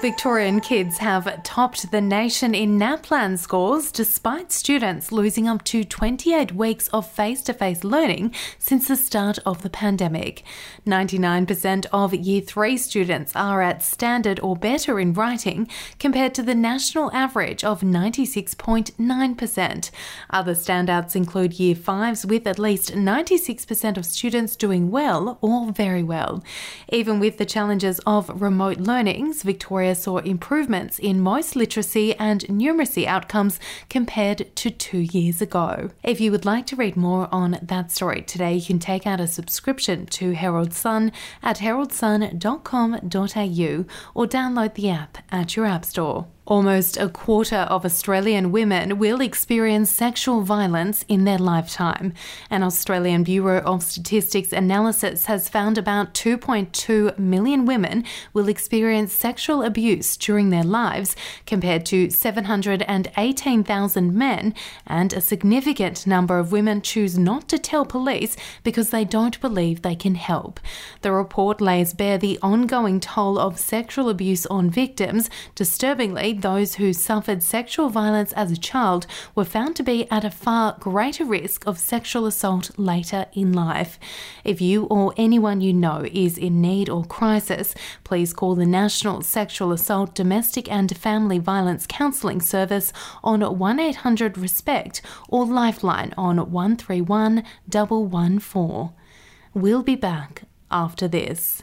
Victorian kids have topped the nation in NAPLAN scores despite students losing up to 28 weeks of face to face learning since the start of the pandemic. 99% of Year 3 students are at standard or better in writing, compared to the national average of 96.9%. Other standouts include Year 5s, with at least 96% of students doing well or very well. Even with the challenges of remote learnings, Victoria saw improvements in most literacy and numeracy outcomes compared to two years ago. If you would like to read more on that story today, you can take out a subscription to Herald Sun at heraldsun.com.au or download the app at your App Store. Almost a quarter of Australian women will experience sexual violence in their lifetime. An Australian Bureau of Statistics analysis has found about 2.2 million women will experience sexual abuse during their lives, compared to 718,000 men, and a significant number of women choose not to tell police because they don't believe they can help. The report lays bare the ongoing toll of sexual abuse on victims. Disturbingly, those who suffered sexual violence as a child were found to be at a far greater risk of sexual assault later in life. If you or anyone you know is in need or crisis, please call the National Sexual Assault, Domestic and Family Violence Counselling Service on 1800 RESPECT or Lifeline on 131 114. We'll be back after this.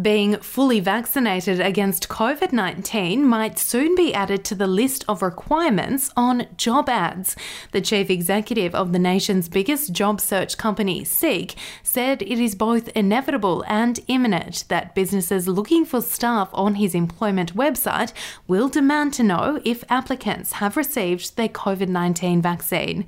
Being fully vaccinated against COVID 19 might soon be added to the list of requirements on job ads. The chief executive of the nation's biggest job search company, Seek, said it is both inevitable and imminent that businesses looking for staff on his employment website will demand to know if applicants have received their COVID 19 vaccine.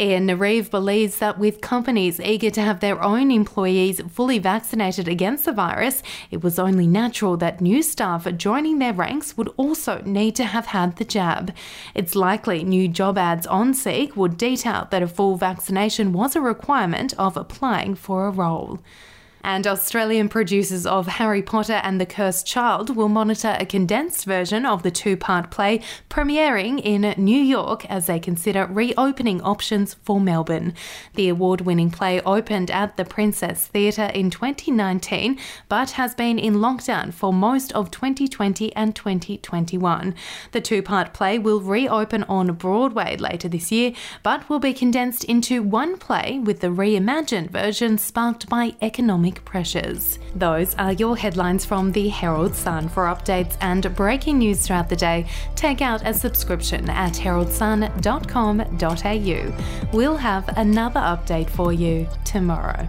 Ian Narev believes that with companies eager to have their own employees fully vaccinated against the virus, it was only natural that new staff joining their ranks would also need to have had the jab. It's likely new job ads on Seek would detail that a full vaccination was a requirement of applying for a role. And Australian producers of Harry Potter and the Cursed Child will monitor a condensed version of the two part play premiering in New York as they consider reopening options for Melbourne. The award winning play opened at the Princess Theatre in 2019 but has been in lockdown for most of 2020 and 2021. The two part play will reopen on Broadway later this year but will be condensed into one play with the reimagined version sparked by economic pressures. Those are your headlines from the Herald Sun. For updates and breaking news throughout the day, take out a subscription at heraldsun.com.au. We'll have another update for you tomorrow.